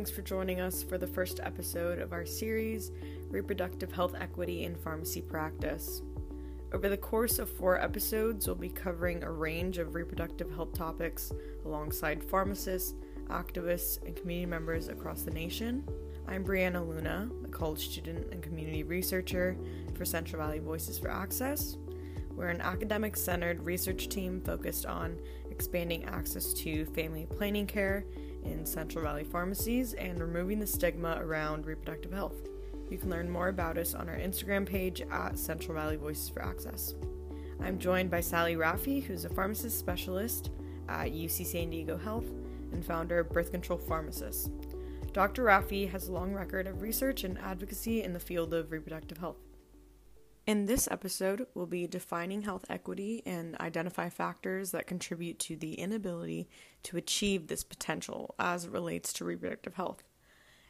Thanks for joining us for the first episode of our series, Reproductive Health Equity in Pharmacy Practice. Over the course of four episodes, we'll be covering a range of reproductive health topics alongside pharmacists, activists, and community members across the nation. I'm Brianna Luna, a college student and community researcher for Central Valley Voices for Access. We're an academic centered research team focused on expanding access to family planning care in Central Valley pharmacies and removing the stigma around reproductive health. You can learn more about us on our Instagram page at Central Valley Voices for Access. I'm joined by Sally Rafie, who's a pharmacist specialist at UC San Diego Health and founder of Birth Control Pharmacist. Dr. Rafie has a long record of research and advocacy in the field of reproductive health. In this episode, we'll be defining health equity and identify factors that contribute to the inability to achieve this potential as it relates to reproductive health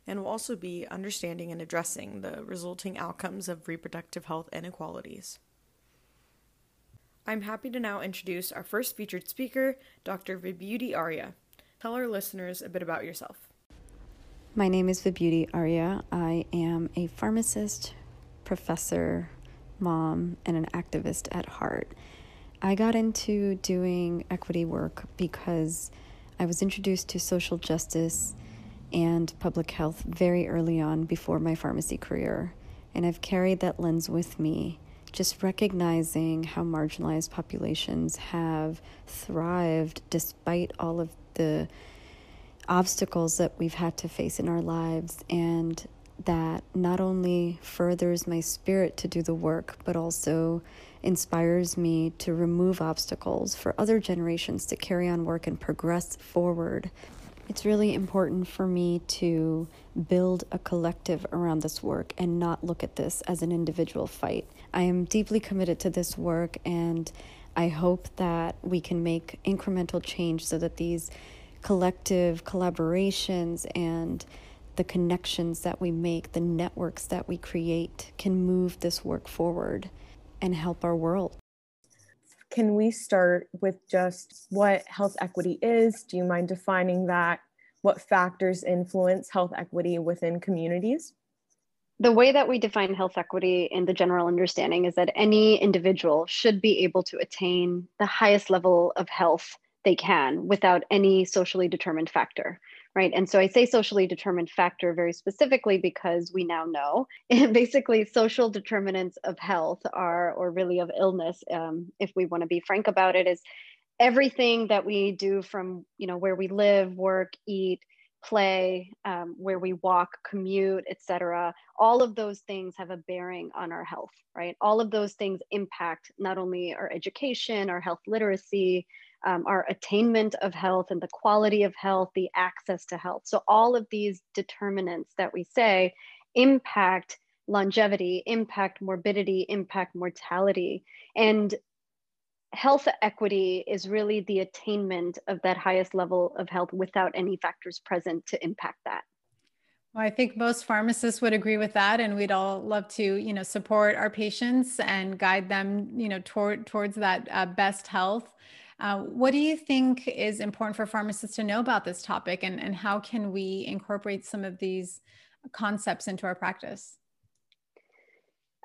and we'll also be understanding and addressing the resulting outcomes of reproductive health inequalities. I'm happy to now introduce our first featured speaker, Dr. Vibhuti Arya. Tell our listeners a bit about yourself. My name is Vibhuti Arya. I am a pharmacist, professor, mom, and an activist at heart. I got into doing equity work because I was introduced to social justice and public health very early on before my pharmacy career. And I've carried that lens with me, just recognizing how marginalized populations have thrived despite all of the obstacles that we've had to face in our lives. And that not only furthers my spirit to do the work, but also inspires me to remove obstacles for other generations to carry on work and progress forward it's really important for me to build a collective around this work and not look at this as an individual fight. I am deeply committed to this work and I hope that we can make incremental change so that these collective collaborations and the connections that we make, the networks that we create, can move this work forward and help our world. Can we start with just what health equity is? Do you mind defining that? What factors influence health equity within communities? The way that we define health equity in the general understanding is that any individual should be able to attain the highest level of health they can without any socially determined factor right? And so I say socially determined factor very specifically because we now know basically social determinants of health are, or really of illness, um, if we want to be frank about it, is everything that we do from, you know, where we live, work, eat, play, um, where we walk, commute, etc. All of those things have a bearing on our health, right? All of those things impact not only our education, our health literacy, um, our attainment of health and the quality of health, the access to health. So, all of these determinants that we say impact longevity, impact morbidity, impact mortality. And health equity is really the attainment of that highest level of health without any factors present to impact that. Well, I think most pharmacists would agree with that, and we'd all love to, you know, support our patients and guide them, you know, toward towards that uh, best health. Uh, what do you think is important for pharmacists to know about this topic and, and how can we incorporate some of these concepts into our practice?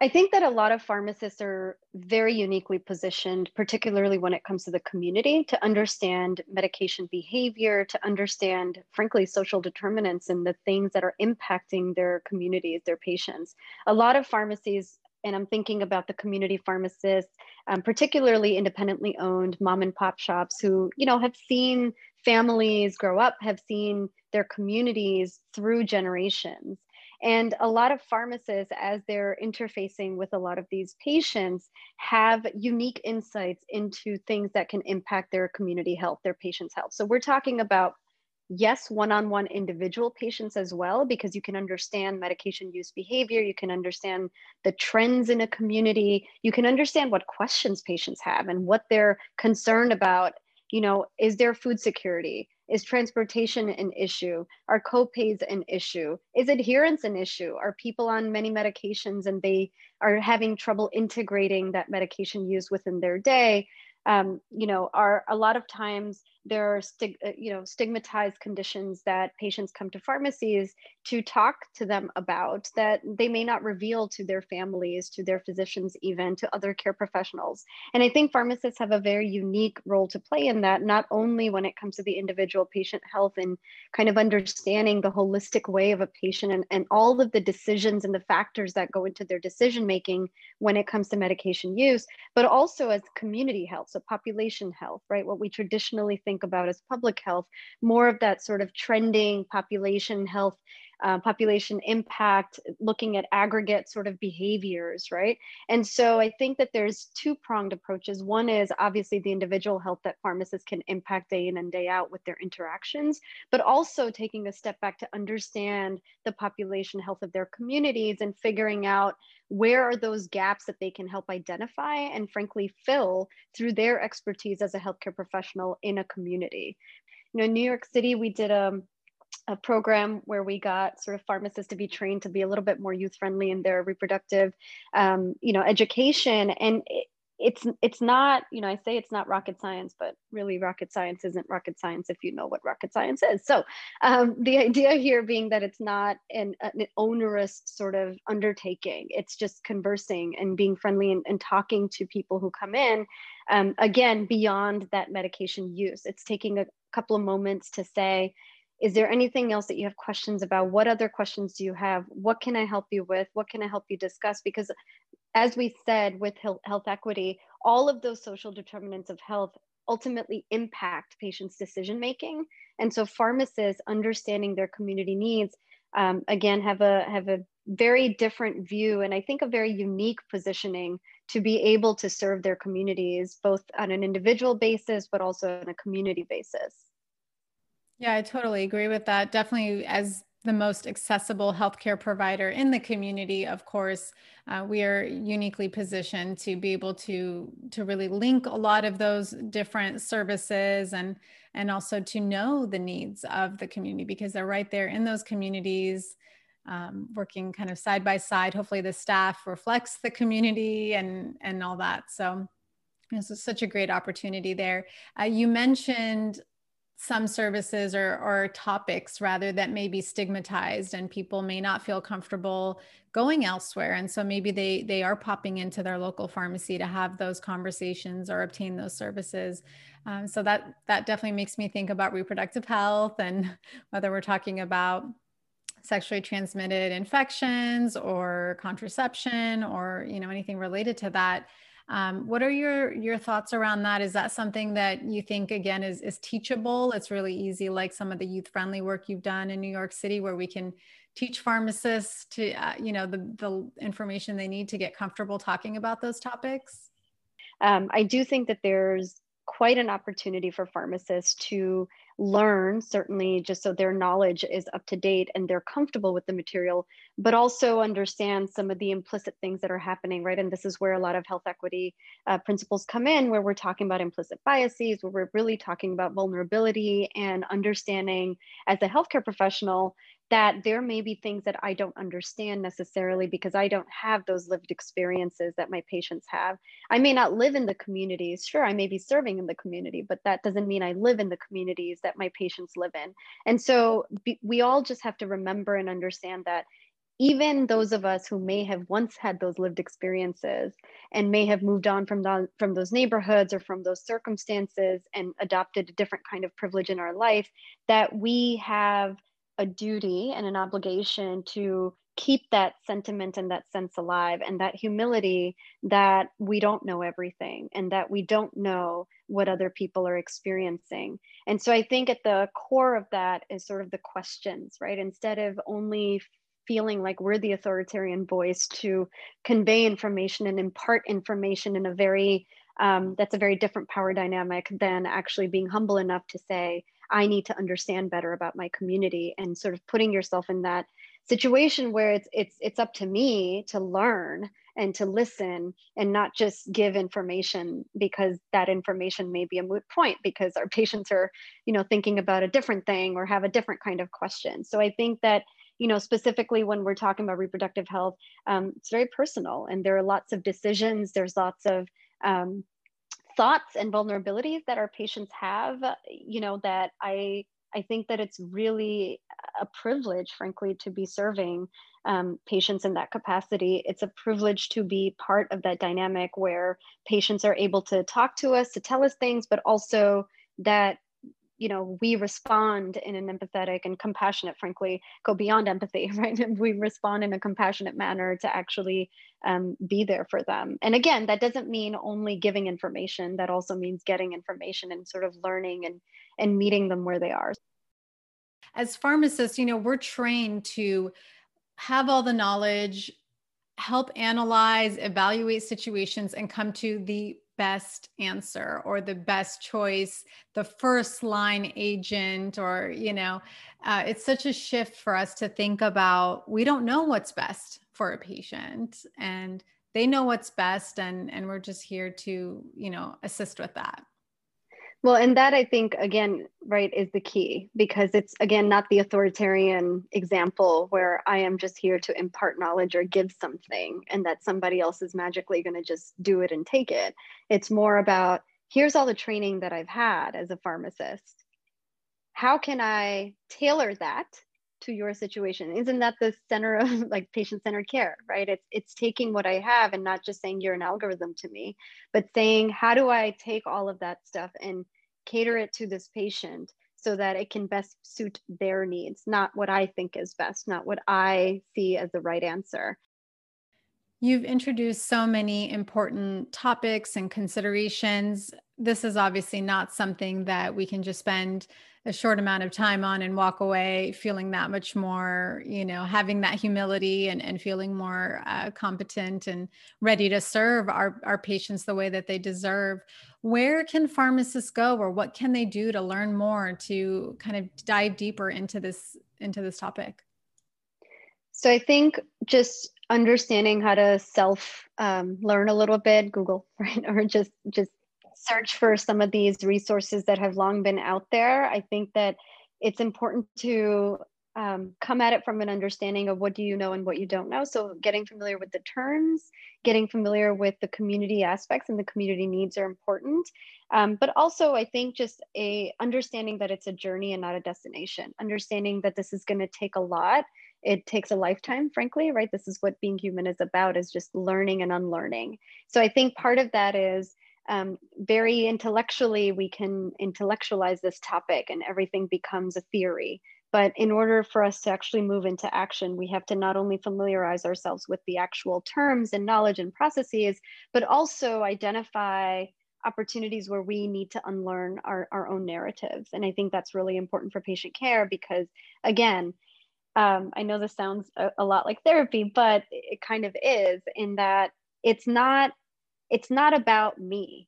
I think that a lot of pharmacists are very uniquely positioned, particularly when it comes to the community, to understand medication behavior, to understand, frankly, social determinants and the things that are impacting their communities, their patients. A lot of pharmacies and I'm thinking about the community pharmacists, um, particularly independently owned mom and pop shops who, you know, have seen families grow up, have seen their communities through generations. And a lot of pharmacists, as they're interfacing with a lot of these patients, have unique insights into things that can impact their community health, their patients' health. So we're talking about yes, one on one individual patients as well, because you can understand medication use behavior, you can understand the trends in a community, you can understand what questions patients have and what they're concerned about. You know, is there food security? Is transportation an issue? Are copays an issue? Is adherence an issue? Are people on many medications and they are having trouble integrating that medication use within their day? Um, you know, are a lot of times there are stig- uh, you know stigmatized conditions that patients come to pharmacies to talk to them about that they may not reveal to their families to their physicians even to other care professionals. And i think pharmacists have a very unique role to play in that not only when it comes to the individual patient health and kind of understanding the holistic way of a patient and, and all of the decisions and the factors that go into their decision making when it comes to medication use but also as community health so population health right? What we traditionally think about as public health, more of that sort of trending population health, uh, population impact, looking at aggregate sort of behaviors, right? And so I think that there's two pronged approaches. One is obviously the individual health that pharmacists can impact day in and day out with their interactions, but also taking a step back to understand the population health of their communities and figuring out where are those gaps that they can help identify and frankly fill through their expertise as a healthcare professional in a community you know in new york city we did a, a program where we got sort of pharmacists to be trained to be a little bit more youth friendly in their reproductive um, you know education. And it, it's it's not you know i say it's not rocket science but really rocket science isn't rocket science if you know what rocket science is. So um, the idea here being that it's not an, an, onerous sort of undertaking it's just conversing and being friendly and, and talking to people who come in um, again beyond that medication use. It's taking a couple of moments to say is there anything else that you have questions about what other questions do you have what can i help you with what can i help you discuss because as we said with health equity, all of those social determinants of health ultimately impact patients' decision making. And so pharmacists understanding their community needs, um, again, have a, have a very different view and I think a very unique positioning to be able to serve their communities, both on an individual basis, but also on a community basis. Yeah, I totally agree with that. Definitely, as the most accessible healthcare provider in the community, of course, uh, we are uniquely positioned to be able to to really link a lot of those different services and and also to know the needs of the community because they're right there in those communities. Um, working kind of side by side. Hopefully, the staff reflects the community and and all that. So, this is such a great opportunity there. Uh, you mentioned some services or, or topics rather that may be stigmatized and people may not feel comfortable going elsewhere. And so maybe they they are popping into their local pharmacy to have those conversations or obtain those services. Um, so that that definitely makes me think about reproductive health and whether we're talking about sexually transmitted infections or contraception or you know anything related to that um, what are your your thoughts around that? Is that something that you think again is is teachable? It's really easy, like some of the youth friendly work you've done in New York City, where we can teach pharmacists to uh, you know the the information they need to get comfortable talking about those topics. Um, I do think that there's quite an opportunity for pharmacists to learn, certainly just so their knowledge is up to date and they're comfortable with the material, but also understand some of the implicit things that are happening, right? And this is where a lot of health equity uh, principles come in, where we're talking about implicit biases, where we're really talking about vulnerability and understanding as a healthcare professional that there may be things that I don't understand necessarily because I don't have those lived experiences that my patients have. I may not live in the communities. Sure, I may be serving in the community, but that doesn't mean I live in the communities that my patients live in. And so we all just have to remember and understand that even those of us who may have once had those lived experiences and may have moved on from, the, from those neighborhoods or from those circumstances and adopted a different kind of privilege in our life, that we have a duty and an obligation to keep that sentiment and that sense alive and that humility that we don't know everything and that we don't know what other people are experiencing. And so I think at the core of that is sort of the questions, right? Instead of only feeling like we're the authoritarian voice to convey information and impart information in a very um, that's a very different power dynamic than actually being humble enough to say I need to understand better about my community and sort of putting yourself in that situation where it's it's it's up to me to learn and to listen and not just give information because that information may be a moot point because our patients are you know thinking about a different thing or have a different kind of question. So i think that you know specifically when we're talking about reproductive health um, it's very personal and there are lots of decisions there's lots of um, thoughts and vulnerabilities that our patients have you know that i i think that it's really a privilege frankly to be serving um, patients in that capacity. It's a privilege to be part of that dynamic where patients are able to talk to us to tell us things but also that you know we respond in an empathetic and compassionate frankly go beyond empathy right? We respond in a compassionate manner to actually um, be there for them. And again that doesn't mean only giving information. That also means getting information and sort of learning and and meeting them where they are. As pharmacists you know we're trained to have all the knowledge help analyze evaluate situations and come to the best answer or the best choice the first line agent or you know uh, it's such a shift for us to think about we don't know what's best for a patient and they know what's best and and we're just here to you know assist with that well, and that I think, again, right, is the key because it's, again, not the authoritarian example where I am just here to impart knowledge or give something and that somebody else is magically going to just do it and take it. It's more about here's all the training that I've had as a pharmacist. How can I tailor that to your situation isn't that the center of like patient centered care right it's it's taking what i have and not just saying you're an algorithm to me but saying how do i take all of that stuff and cater it to this patient so that it can best suit their needs, not what I think is best, not what I see as the right answer. You've introduced so many important topics and considerations. This is obviously not something that we can just spend a short amount of time on and walk away feeling that much more, you know, having that humility and, and feeling more uh, competent and ready to serve our, our patients the way that they deserve. Where can pharmacists go or what can they do to learn more to kind of dive deeper into this into this topic? So I think just understanding how to self um, learn a little bit, Google, right, or just just search for some of these resources that have long been out there. I think that it's important to um, come at it from an understanding of what do you know and what you don't know. So getting familiar with the terms, getting familiar with the community aspects and the community needs are important. Um, but also I think just a understanding that it's a journey and not a destination, understanding that this is gonna take a lot. It takes a lifetime, frankly, right? This is what being human is about, is just learning and unlearning. So I think part of that is um, very intellectually we can intellectualize this topic and everything becomes a theory. But in order for us to actually move into action we have to not only familiarize ourselves with the actual terms and knowledge and processes but also identify opportunities where we need to unlearn our, our own narratives. And i think that's really important for patient care because again um, i know this sounds a, a lot like therapy but it kind of is in that it's not it's not about me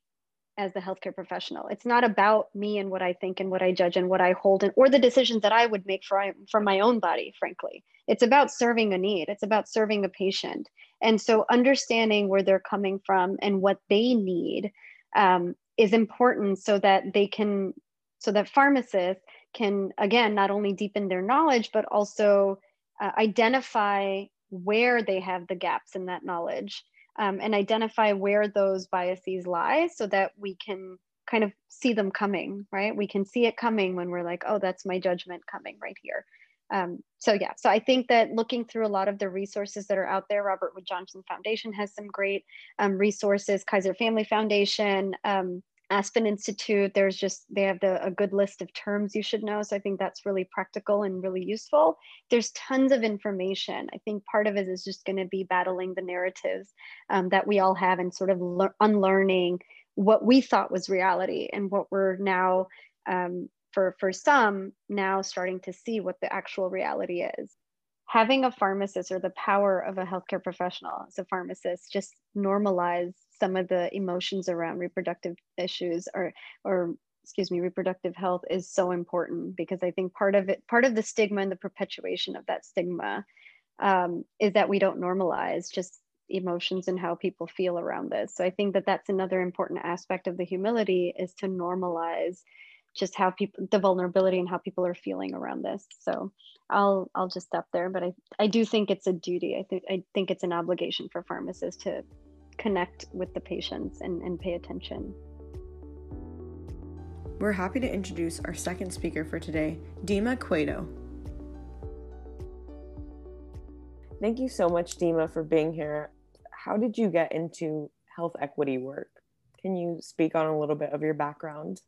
as the healthcare professional. It's not about me and what I think and what I judge and what I hold and or the decisions that I would make for for my own body, frankly. It's about serving a need. It's about serving a patient. And so understanding where they're coming from and what they need um, is important so that they can so that pharmacists can again not only deepen their knowledge but also uh, identify where they have the gaps in that knowledge um, and identify where those biases lie so that we can kind of see them coming, right? We can see it coming when we're like, oh, that's my judgment coming right here. Um, so yeah, so I think that looking through a lot of the resources that are out there, Robert Wood Johnson Foundation has some great um, resources, Kaiser Family Foundation, um, Aspen Institute, there's just, they have the, a good list of terms you should know. So I think that's really practical and really useful. There's tons of information. I think part of it is just going to be battling the narratives um, that we all have and sort of unlearning what we thought was reality and what we're now, um, for, for some, now starting to see what the actual reality is having a pharmacist or the power of a healthcare professional as a pharmacist just normalize some of the emotions around reproductive issues or or excuse me reproductive health is so important because i think part of it part of the stigma and the perpetuation of that stigma um, is that we don't normalize just emotions and how people feel around this. So i think that that's another important aspect of the humility is to normalize just how people the vulnerability and how people are feeling around this. So i'll i'll just stop there but i i do think it's a duty. I think i think it's an obligation for pharmacists to connect with the patients and, and pay attention we're happy to introduce our second speaker for today, Dima Qato. Thank you so much, Dima, for being here. How did you get into health equity work? Can you speak on a little bit of your background?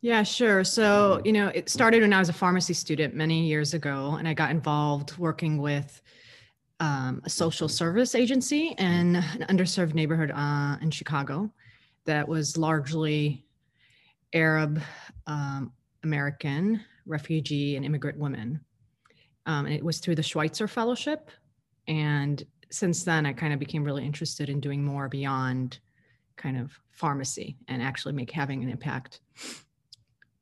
Yeah, sure. So, you know, it started when I was a pharmacy student many years ago, and I got involved working with um, a social service agency in an underserved neighborhood uh, in Chicago that was largely Arab um, American refugee and immigrant women. Um, and it was through the Schweitzer Fellowship. And since then, I kind of became really interested in doing more beyond kind of pharmacy and actually make having an impact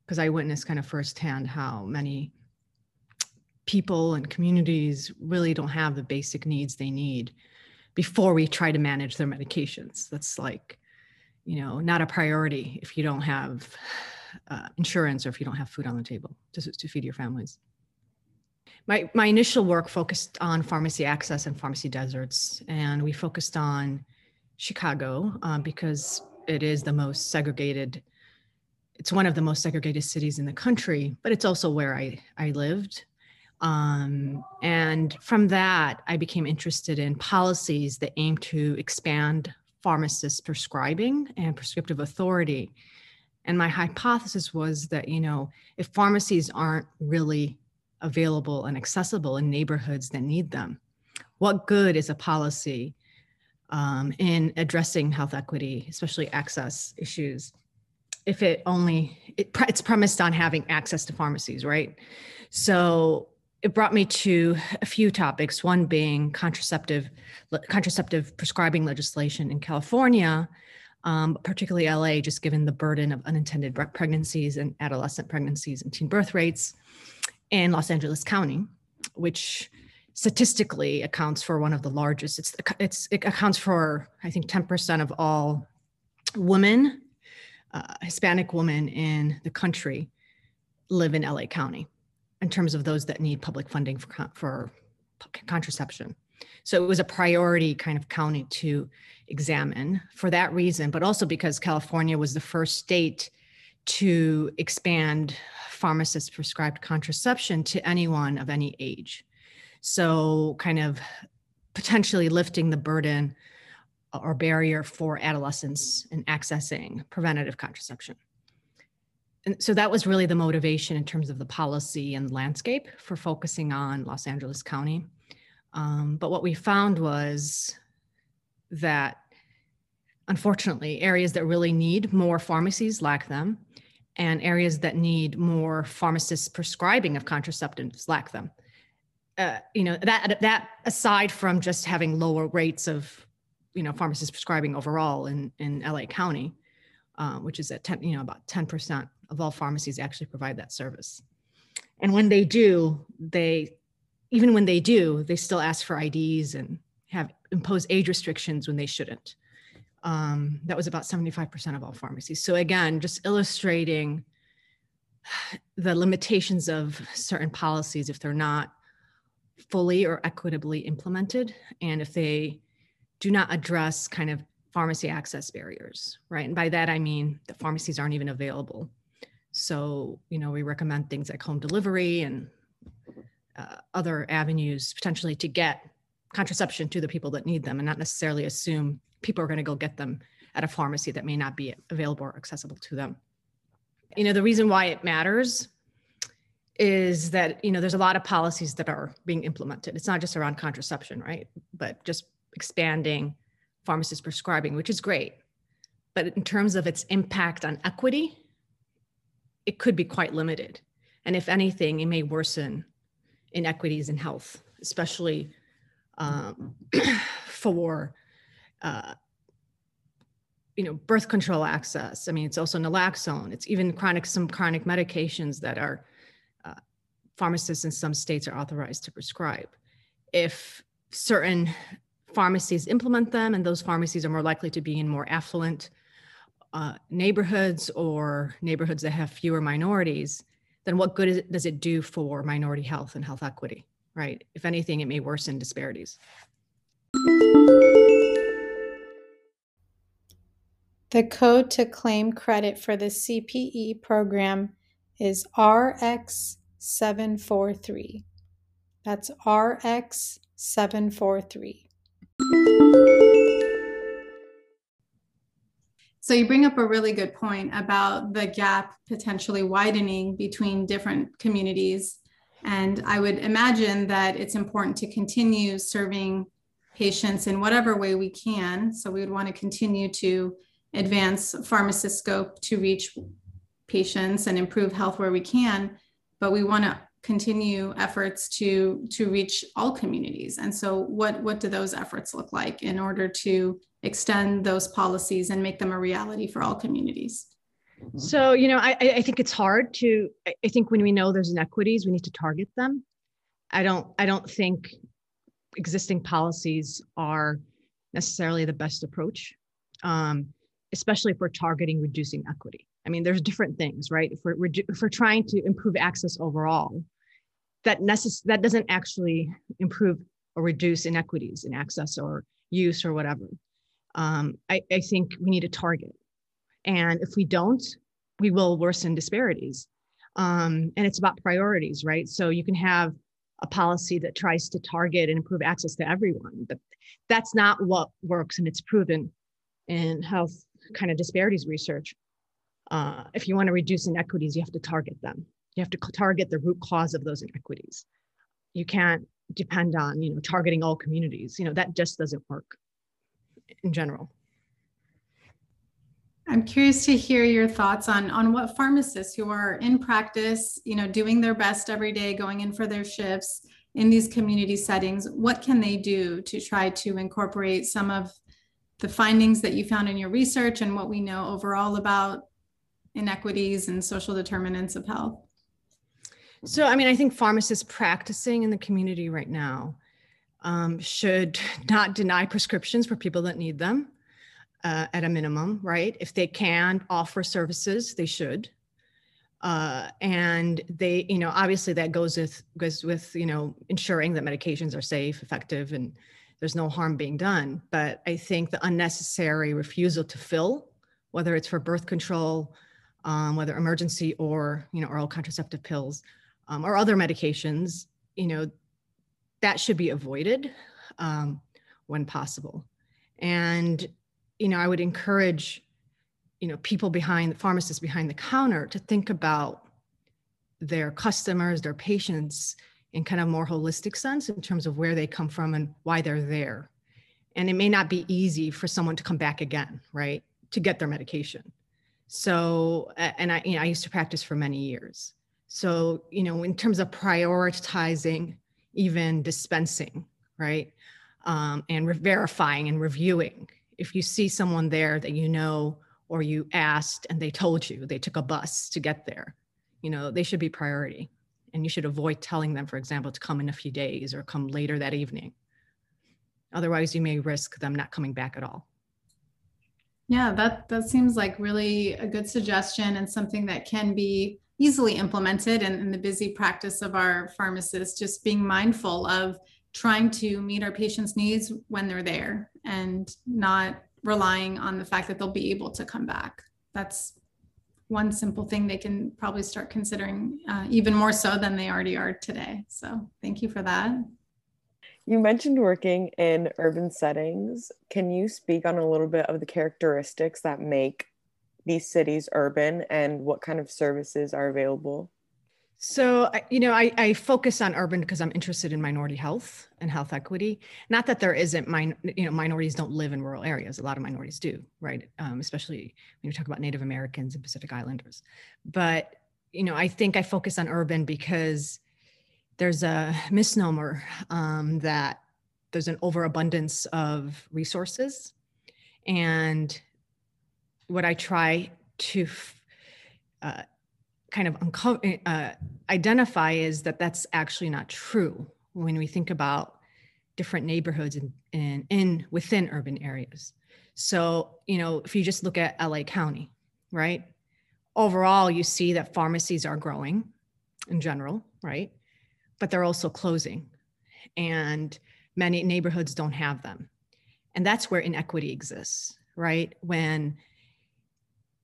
because I witnessed kind of firsthand how many people and communities really don't have the basic needs they need before we try to manage their medications. That's like, you know, not a priority if you don't have uh, insurance or if you don't have food on the table to, to feed your families. My, my initial work focused on pharmacy access and pharmacy deserts, and we focused on Chicago um, because it is the most segregated it's one of the most segregated cities in the country, but it's also where I, I lived. Um, and from that, I became interested in policies that aim to expand pharmacist prescribing and prescriptive authority. And my hypothesis was that, you know, if pharmacies aren't really available and accessible in neighborhoods that need them, what good is a policy um, in addressing health equity, especially access issues? if it only it, it's premised on having access to pharmacies right so it brought me to a few topics one being contraceptive contraceptive prescribing legislation in california um, particularly la just given the burden of unintended pregnancies and adolescent pregnancies and teen birth rates in los angeles county which statistically accounts for one of the largest it's, it's it accounts for i think 10% of all women uh, Hispanic women in the country live in LA County in terms of those that need public funding for, for contraception. So it was a priority kind of county to examine for that reason, but also because California was the first state to expand pharmacist prescribed contraception to anyone of any age. So, kind of potentially lifting the burden or barrier for adolescents in accessing preventative contraception. And so that was really the motivation in terms of the policy and landscape for focusing on Los Angeles County. Um, but what we found was that unfortunately, areas that really need more pharmacies lack them, and areas that need more pharmacists prescribing of contraceptives lack them. Uh, you know that that aside from just having lower rates of you know pharmacists prescribing overall in in LA County, uh, which is at 10, you know about 10% of all pharmacies actually provide that service. And when they do, they even when they do, they still ask for IDs and have impose age restrictions when they shouldn't. Um, that was about 75% of all pharmacies. So again, just illustrating the limitations of certain policies if they're not fully or equitably implemented and if they do not address kind of pharmacy access barriers, right? And by that, I mean the pharmacies aren't even available. So, you know, we recommend things like home delivery and uh, other avenues potentially to get contraception to the people that need them and not necessarily assume people are going to go get them at a pharmacy that may not be available or accessible to them. You know, the reason why it matters is that, you know, there's a lot of policies that are being implemented. It's not just around contraception, right? But just expanding pharmacist prescribing, which is great. But in terms of its impact on equity, it could be quite limited. And if anything, it may worsen inequities in health, especially um, for uh, you know birth control access. I mean, it's also naloxone. It's even chronic some chronic medications that are uh, pharmacists in some states are authorized to prescribe. If certain pharmacies implement them, and those pharmacies are more likely to be in more affluent uh, neighborhoods or neighborhoods that have fewer minorities, then what good it, does it do for minority health and health equity, right? If anything, it may worsen disparities. The code to claim credit for the CPE program is RX743. That's RX743. So you bring up a really good point about the gap potentially widening between different communities. And I would imagine that it's important to continue serving patients in whatever way we can. So we would want to continue to advance pharmacist scope to reach patients and improve health where we can but we want to continue efforts to to reach all communities and so what what do those efforts look like in order to extend those policies and make them a reality for all communities so you know i i think it's hard to i think when we know there's inequities we need to target them i don't i don't think existing policies are necessarily the best approach um, especially if we're targeting reducing equity. I mean, there's different things, right? If we're, if we're trying to improve access overall, that necess- that doesn't actually improve or reduce inequities in access or use or whatever. Um, I, I think we need a target. And if we don't, we will worsen disparities. Um, and it's about priorities, right? So you can have a policy that tries to target and improve access to everyone, but that's not what works. And it's proven in health kind of disparities research, uh, if you want to reduce inequities, you have to target them. You have to target the root cause of those inequities. You can't depend on, you know, targeting all communities. You know, that just doesn't work in general. I'm curious to hear your thoughts on on what pharmacists who are in practice, you know, doing their best every day, going in for their shifts in these community settings, what can they do to try to incorporate some of the findings that you found in your research and what we know overall about inequities and social determinants of health? So, I mean, I think pharmacists practicing in the community right now um, should not deny prescriptions for people that need them uh, at a minimum, right? If they can offer services, they should. Uh, and they, you know, obviously that goes with goes with you know ensuring that medications are safe, effective, and there's no harm being done. But I think the unnecessary refusal to fill, whether it's for birth control, um, whether emergency or you know oral contraceptive pills um, or other medications, you know, that should be avoided um, when possible. And you know, I would encourage you know people behind the pharmacists behind the counter to think about their customers, their patients in kind of more holistic sense in terms of where they come from and why they're there. And it may not be easy for someone to come back again, right, to get their medication. So, and I, you know, I used to practice for many years. So, you know, in terms of prioritizing even dispensing, right, um, and re- verifying and reviewing, if you see someone there that you know or you asked and they told you they took a bus to get there, you know, they should be priority and you should avoid telling them, for example, to come in a few days or come later that evening. Otherwise, you may risk them not coming back at all. Yeah, that that seems like really a good suggestion and something that can be easily implemented in, in the busy practice of our pharmacists, just being mindful of trying to meet our patients' needs when they're there and not relying on the fact that they'll be able to come back. That's one simple thing they can probably start considering uh, even more so than they already are today. So thank you for that. You mentioned working in urban settings. Can you speak on a little bit of the characteristics that make these cities urban and what kind of services are available? So, you know, I, I, focus on urban because I'm interested in minority health and health equity. Not that there isn't, min, you know, minorities don't live in rural areas. A lot of minorities do, right? Um, especially when you talk about Native Americans and Pacific Islanders. But, you know, I think I focus on urban because there's a misnomer um, that there's an overabundance of resources. And what I try to uh, kind of unco- uh, identify is that that's actually not true when we think about different neighborhoods in, in, in within urban areas. So, you know, if you just look at LA County, right? Overall, you see that pharmacies are growing in general, right? But they're also closing. And many neighborhoods don't have them. And that's where inequity exists, right? When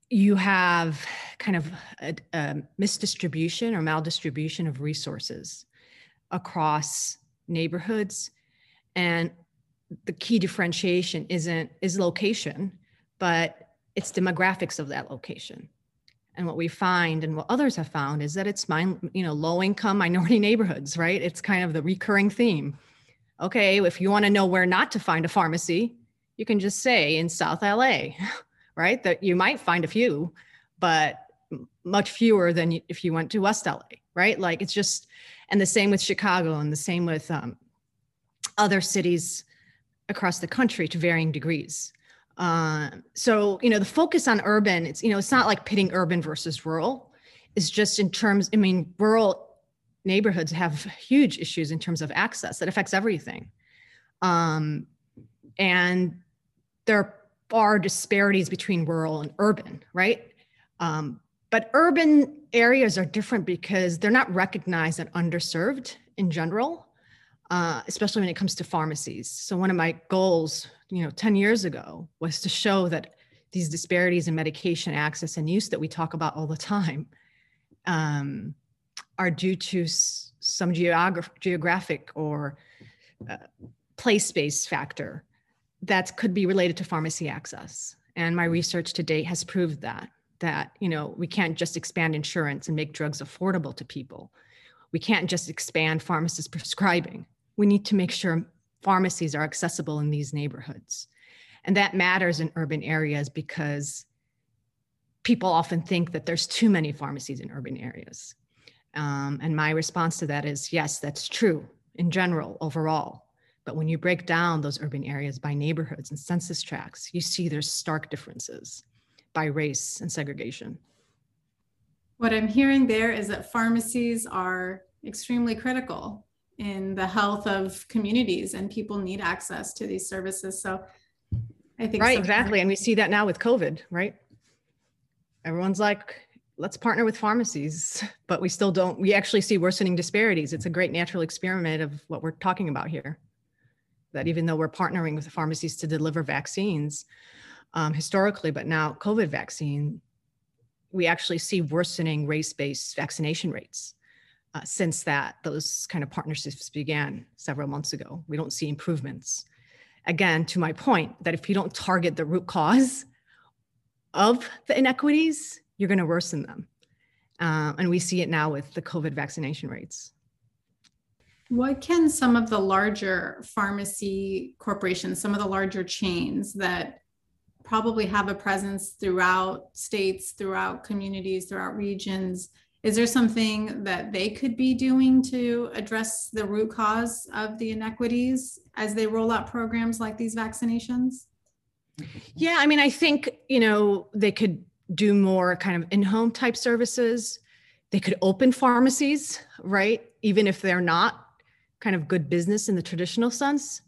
you have kind of a, a misdistribution or maldistribution of resources across neighborhoods. And the key differentiation isn't is location but it's demographics of that location. And what we find and what others have found is that it's mine you know low income minority neighborhoods right? It's kind of the recurring theme. Okay if you want to know where not to find a pharmacy you can just say in south la right that you might find a few but much fewer than if you went to west la right like it's just and the same with chicago and the same with um, other cities across the country to varying degrees. Uh, so, you know, the focus on urban, it's, you know, it's not like pitting urban versus rural. It's just in terms, I mean, rural neighborhoods have huge issues in terms of access that affects everything. Um, and there are disparities between rural and urban, right? Um, but urban areas are different because they're not recognized and underserved in general uh, especially when it comes to pharmacies. So one of my goals, you know, 10 years ago was to show that these disparities in medication access and use that we talk about all the time um, are due to s- some geograph- geographic or uh, place-based factor that could be related to pharmacy access. And my research to date has proved that that you know we can't just expand insurance and make drugs affordable to people. We can't just expand pharmacist prescribing we need to make sure pharmacies are accessible in these neighborhoods. And that matters in urban areas because people often think that there's too many pharmacies in urban areas. Um, and my response to that is yes, that's true in general, overall. But when you break down those urban areas by neighborhoods and census tracts, you see there's stark differences by race and segregation. What I'm hearing there is that pharmacies are extremely critical in the health of communities and people need access to these services. So i think right exactly. And we see that now with covid right? Everyone's like let's partner with pharmacies but we still don't we actually see worsening disparities. It's a great natural experiment of what we're talking about here that even though we're partnering with the pharmacies to deliver vaccines um, historically but now covid vaccine we actually see worsening race-based vaccination rates uh, since that those kind of partnerships began several months ago. We don't see improvements. Again, to my point, that if you don't target the root cause of the inequities, you're going to worsen them. Uh, and we see it now with the COVID vaccination rates. What can some of the larger pharmacy corporations, some of the larger chains that probably have a presence throughout states, throughout communities, throughout regions, is there something that they could be doing to address the root cause of the inequities as they roll out programs like these vaccinations? Yeah, I mean, I think, you know, they could do more kind of in home type services. They could open pharmacies, right? Even if they're not kind of good business in the traditional sense.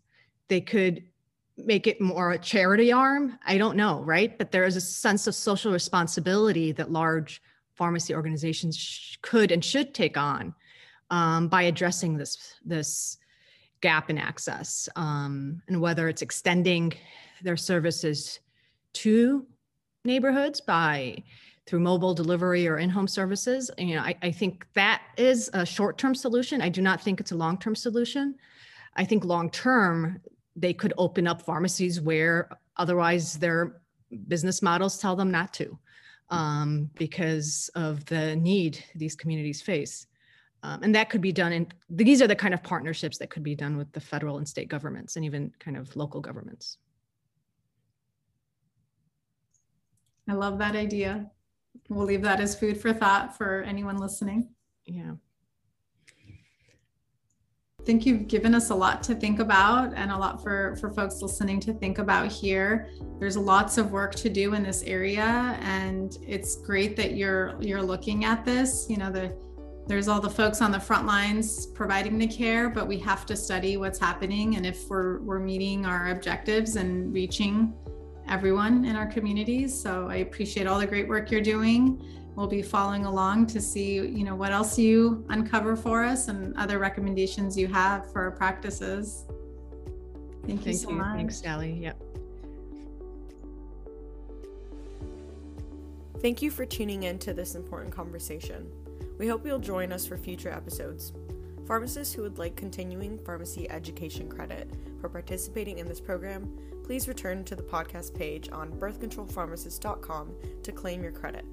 They could make it more a charity arm. I don't know, right? But there is a sense of social responsibility that large pharmacy organizations sh- could and should take on um, by addressing this this gap in access um, and whether it's extending their services to neighborhoods by through mobile delivery or in-home services you know I, I think that is a short-term solution i do not think it's a long-term solution i think long-term they could open up pharmacies where otherwise their business models tell them not to um, because of the need these communities face. Um, and that could be done in these are the kind of partnerships that could be done with the federal and state governments and even kind of local governments. I love that idea. We'll leave that as food for thought for anyone listening. Yeah. I think you've given us a lot to think about and a lot for, for folks listening to think about here. There's lots of work to do in this area and it's great that you're you're looking at this. You know, the there's all the folks on the front lines providing the care, but we have to study what's happening and if we're we're meeting our objectives and reaching everyone in our communities. So I appreciate all the great work you're doing. We'll be following along to see, you know, what else you uncover for us and other recommendations you have for our practices. Thank you so you. much. Thanks, Sally. Yep. Thank you for tuning in to this important conversation. We hope you'll join us for future episodes. Pharmacists who would like continuing pharmacy education credit for participating in this program please return to the podcast page on birthcontrolpharmacist.com to claim your credit.